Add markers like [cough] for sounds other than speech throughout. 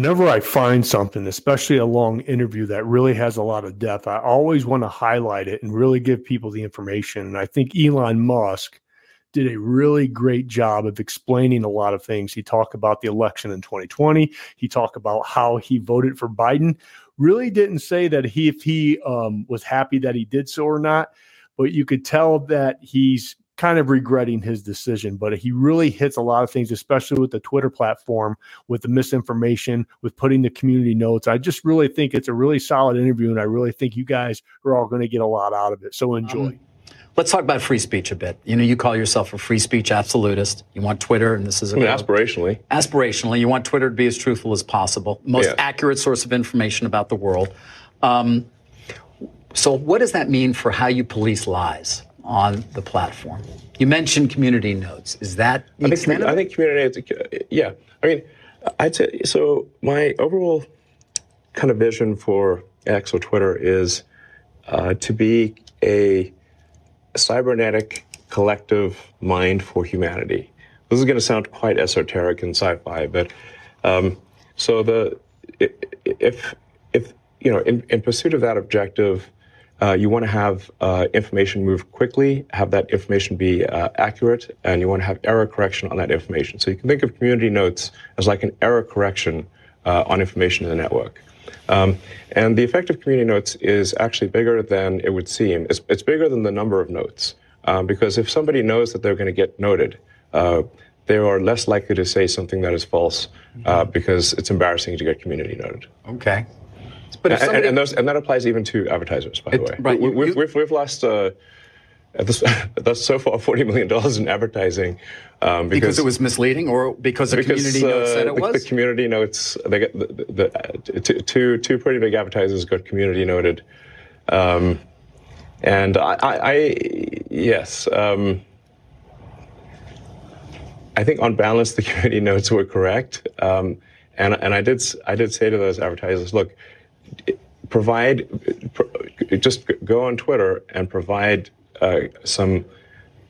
whenever I find something, especially a long interview that really has a lot of depth, I always want to highlight it and really give people the information. And I think Elon Musk did a really great job of explaining a lot of things. He talked about the election in 2020. He talked about how he voted for Biden. Really didn't say that he if he um, was happy that he did so or not, but you could tell that he's kind of regretting his decision, but he really hits a lot of things, especially with the Twitter platform, with the misinformation, with putting the community notes. I just really think it's a really solid interview, and I really think you guys are all going to get a lot out of it. So enjoy. Um, let's talk about free speech a bit. You know, you call yourself a free speech absolutist. You want Twitter, and this is a I mean, aspirationally. Aspirationally, you want Twitter to be as truthful as possible, most yeah. accurate source of information about the world. Um, so, what does that mean for how you police lies? On the platform. You mentioned community notes. Is that I think, I think community notes, yeah. I mean, I'd say, so my overall kind of vision for X or Twitter is uh, to be a cybernetic collective mind for humanity. This is going to sound quite esoteric and sci-fi, but um, so the if if you know in, in pursuit of that objective, uh, you want to have uh, information move quickly, have that information be uh, accurate, and you want to have error correction on that information. So you can think of community notes as like an error correction uh, on information in the network. Um, and the effect of community notes is actually bigger than it would seem. It's, it's bigger than the number of notes. Um, because if somebody knows that they're going to get noted, uh, they are less likely to say something that is false uh, because it's embarrassing to get community noted. Okay. But somebody, and, and, those, and, that applies even to advertisers, by it, the way. Right, we, have we've, we've lost uh, this, [laughs] that's so far forty million dollars in advertising um, because, because, it was misleading, or because the because, community uh, notes said it the, was. The community notes they get the, the, the, two two pretty big advertisers got community noted, um, and I, I, I yes. Um, I think on balance, the [laughs] community notes were correct, um, and and I did I did say to those advertisers, look, provide, just go on Twitter and provide uh, some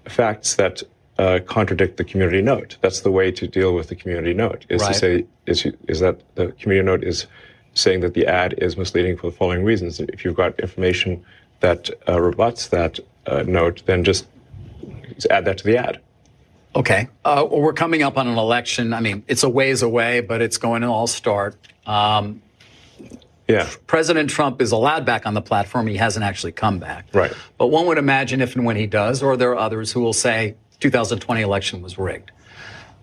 facts that uh, contradict the community note. That's the way to deal with the community note. Is right. to say is is that the community note is saying that the ad is misleading for the following reasons. If you've got information that uh, rebuts that uh, note, then just, just add that to the ad. Okay. Uh, well, we're coming up on an election. I mean, it's a ways away, but it's going to all start. Um, yeah. President Trump is allowed back on the platform. He hasn't actually come back. Right. But one would imagine if and when he does, or there are others who will say 2020 election was rigged.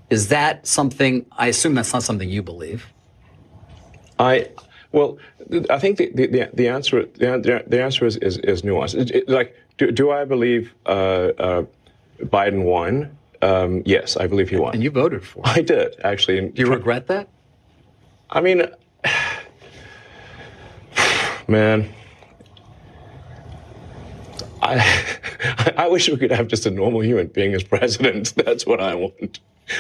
Is that something? I assume that's not something you believe. I well, I think the the, the answer the, the answer is is, is nuanced. It, it, like, do, do I believe uh, uh, Biden won? Um, yes, I believe he won. And you voted for. Him. I did actually. Do you regret that? I mean man, I [laughs] I wish we could have just a normal human being as president. [laughs] That's what I want.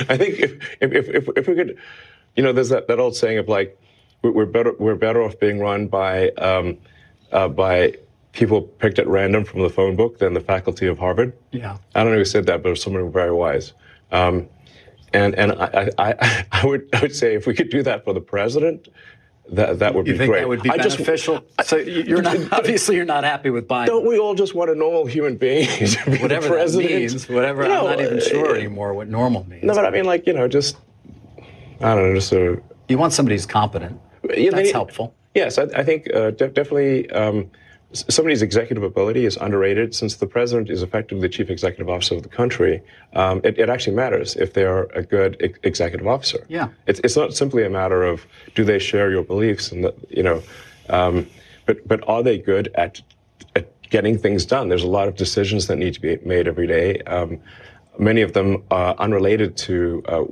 I think if if if, if we could, you know, there's that, that old saying of like we're better we're better off being run by um, uh, by people picked at random from the phone book than the faculty of Harvard. Yeah, I don't know who said that, but it was someone very wise. Um, and and I, I, [laughs] I would I would say if we could do that for the president, that that would you be think great. That would be I beneficial. Just, so you're not [laughs] obviously you're not happy with Biden. Don't we all just want a normal human being [laughs] to be whatever president? That means, whatever. You know, I'm not even sure uh, anymore what normal means. No, but I mean, like you know, just I don't know, just of. You want somebody who's competent. Yeah, That's they, helpful. Yes, I, I think uh, de- definitely. Um, somebody's executive ability is underrated. Since the president is effectively the chief executive officer of the country, um, it, it, actually matters if they're a good ex- executive officer. Yeah, it's, it's not simply a matter of do they share your beliefs and the, you know, um, but but are they good at, at getting things done? There's a lot of decisions that need to be made every day. Um, many of them are unrelated to uh,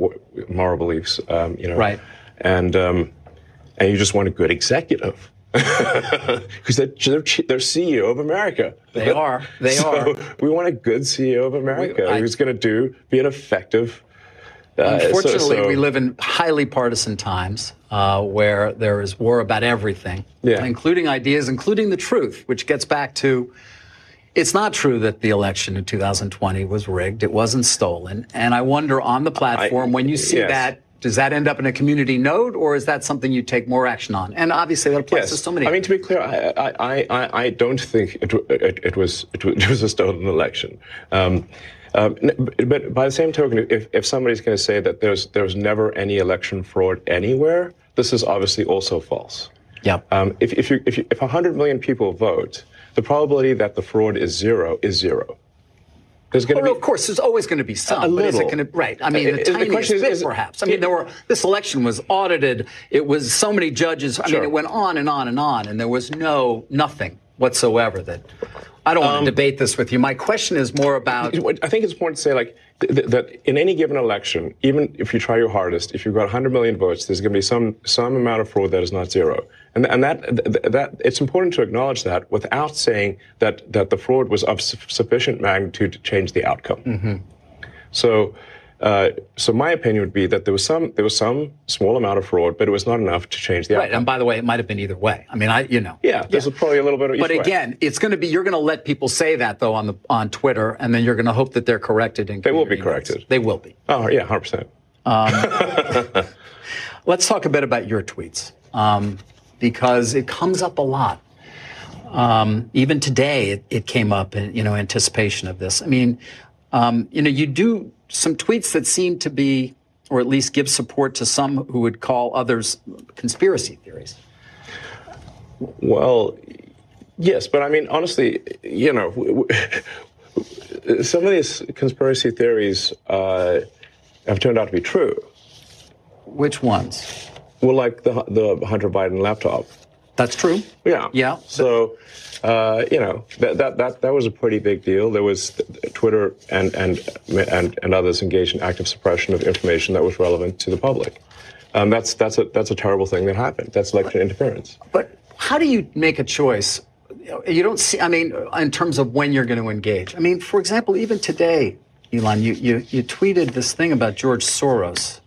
moral beliefs. Um, you know, right? And um, and you just want a good executive [laughs] because they're, they're, they're, CEO of America. They are. They so are. [laughs] We want a good CEO of America we, I, who's going to do be an effective. Uh, unfortunately, so, so, we live in highly partisan times uh, where there is war about everything, yeah. including ideas, including the truth, which gets back to it's not true that the election in 2020 was rigged. It wasn't stolen. And I wonder on the platform, I, when you see yes. that Does that end up in a community note, or is that something you take more action on? And obviously, that applies yes. to so many. I mean, to be clear, I, I, I, I don't think it, it, it, was, it was [laughs] a stolen election. Um, um, but by the same token, if, if somebody's going to say that there's there's never any election fraud anywhere, this is obviously also false. Yeah. Um, if if, you, if, you, if 100 million people vote, the probability that the fraud is zero is zero. There's going to be, of course, there's always going to be some. A little. Is it going to, right. I mean, the, the tiniest bit, is, perhaps. I mean, there were this election was audited. It was so many judges. I sure. mean, it went on and on and on, and there was no nothing whatsoever that I don't want um, to debate this with you. My question is more about. I think it's important to say, like, th- that in any given election, even if you try your hardest, if you've got 100 million votes, there's going to be some some amount of fraud that is not zero, and and that that it's important to acknowledge that without saying that that the fraud was of su- sufficient magnitude to change the outcome. Mm-hmm. So. Uh, so my opinion would be that there was some there was some small amount of fraud, but it was not enough to change the outcome. right. And by the way, it might have been either way. I mean, I you know. Yeah, there's yeah. probably a little bit of. but way. But again, it's going to be you're going to let people say that though on the on Twitter, and then you're going to hope that they're corrected. In they will be corrected. They will be. Oh yeah, hundred percent. Um, [laughs] let's talk a bit about your tweets um, because it comes up a lot. Um, even today, it, it, came up in you know anticipation of this. I mean, um, you know, you do some tweets that seem to be, or at least give support to some who would call others conspiracy theories. Well, yes, but I mean, honestly, you know, [laughs] some of these conspiracy theories uh, have turned out to be true. Which ones? Well, like the the Hunter Biden laptop. That's true. Yeah. Yeah. So uh, you know, that, that, that, that was a pretty big deal. There was Twitter and, and, and, and others engaged in active suppression of information that was relevant to the public. Um, that's, that's, a, that's a terrible thing that happened. That's election interference. But how do you make a choice? You don't see, I mean, in terms of when you're going to engage. I mean, for example, even today, Elon, you, you, you tweeted this thing about George Soros.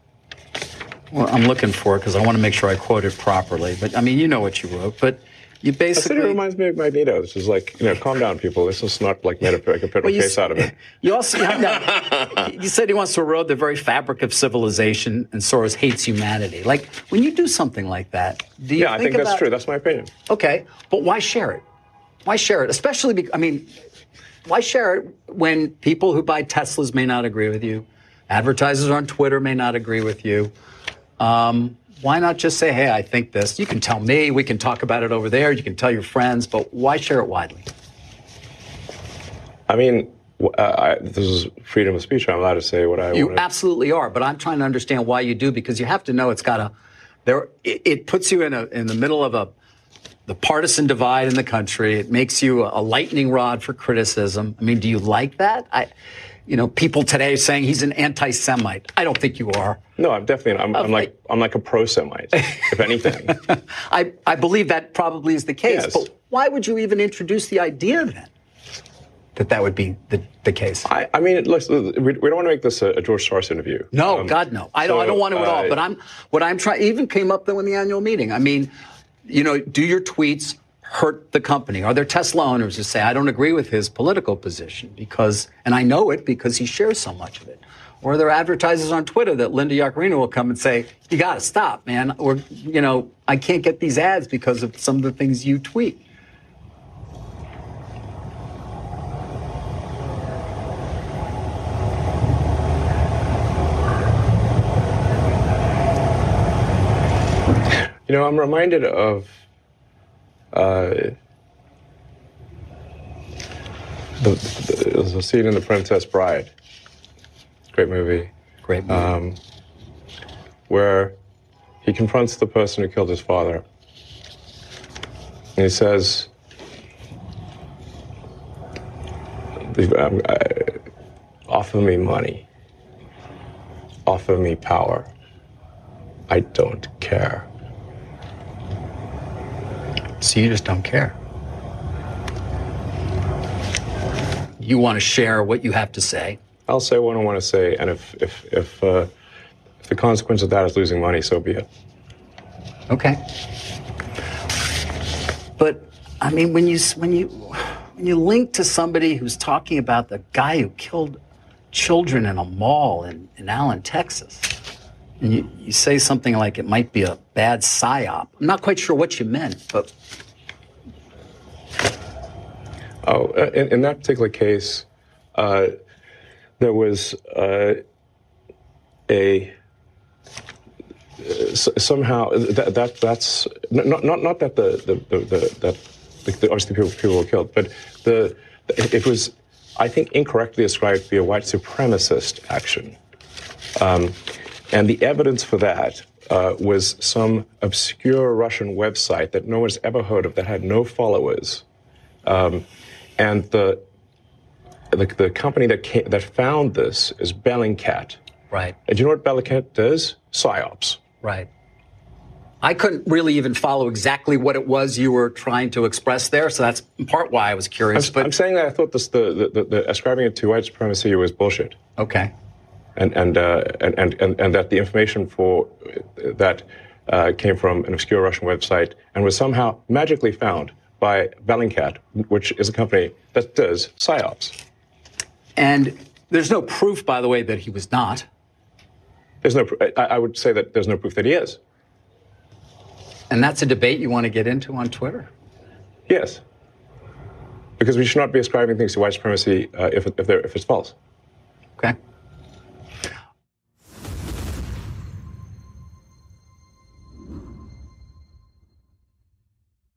Well, I'm looking for it because I want to make sure I quote it properly. But I mean, you know what you wrote. But you basically. it reminds me of Magneto. This is like, you know, calm down, people. This is not like made a, like a [laughs] well, case out of it. [laughs] You also, you, [laughs] you said he wants to erode the very fabric of civilization, and Soros hates humanity. Like when you do something like that, do you? Yeah, think I think about, that's true. That's my opinion. Okay, but why share it? Why share it? Especially, because, I mean, why share it when people who buy Teslas may not agree with you, advertisers on Twitter may not agree with you. Um, why not just say, hey, I think this? You can tell me, we can talk about it over there, you can tell your friends, but why share it widely? I mean, uh, I, this is freedom of speech. I'm allowed to say what I You wanna... absolutely are, but I'm trying to understand why you do because you have to know it's got a there. It, it, puts you in a in the middle of a the partisan divide in the country. It makes you a, a lightning rod for criticism. I mean, do you like that? I, you know, people today saying he's an anti-Semite. I don't think you are. No, I'm definitely. I'm, I'm like I'm like a pro-Semite, if anything. [laughs] I I believe that probably is the case. Yes. But why would you even introduce the idea then? That that would be the, the case. I, I mean, look, we, we don't want to make this a, a George Soros interview. No, um, God, no. I don't. I don't want to at all. But I'm what I'm trying. Even came up though in the annual meeting. I mean, you know, do your tweets hurt the company? Are there Tesla owners who say, I don't agree with his political position because, and I know it because he shares so much of it? Or are there advertisers on Twitter that Linda Yaccarino will come and say, you got to stop, man. Or, you know, I can't get these ads because of some of the things you tweet. You know, I'm reminded of uh, the, the, a scene in The Princess Bride. Great movie. Great movie. Um, where he confronts the person who killed his father. And he says, um, offer me money. Offer me power. I don't care. So you just don't care. You want to share what you have to say. I'll say what I want to say, and if if if, uh, if the consequence of that is losing money, so be it. Okay. But I mean, when you when you when you link to somebody who's talking about the guy who killed children in a mall in, in Allen, Texas, And you, you say something like it might be a bad psyop. I'm not quite sure what you meant, but Oh, uh, in, in that particular case, uh, there was uh, a uh, somehow that, that that's not not not that the the, the, the that the, obviously people people were killed, but the it was I think incorrectly ascribed to be a white supremacist action, um, and the evidence for that uh, was some obscure Russian website that no one's ever heard of that had no followers. Um, and the the, the company that came, that found this is Bellingcat. Right. And do you know what Bellingcat does? Psyops. Right. I couldn't really even follow exactly what it was you were trying to express there, so that's in part why I was curious. I'm, but I'm saying that I thought this the, the, the, ascribing it to white supremacy was bullshit. Okay. And and uh, and, and, and and that the information for that uh, came from an obscure Russian website and was somehow magically found by Bellingcat, which is a company that does psyops. And there's no proof, by the way, that he was not. There's no. I, I would say that there's no proof that he is. And that's a debate you want to get into on Twitter. Yes. Because we should not be ascribing things to white supremacy uh, if, if, if it's false. Okay.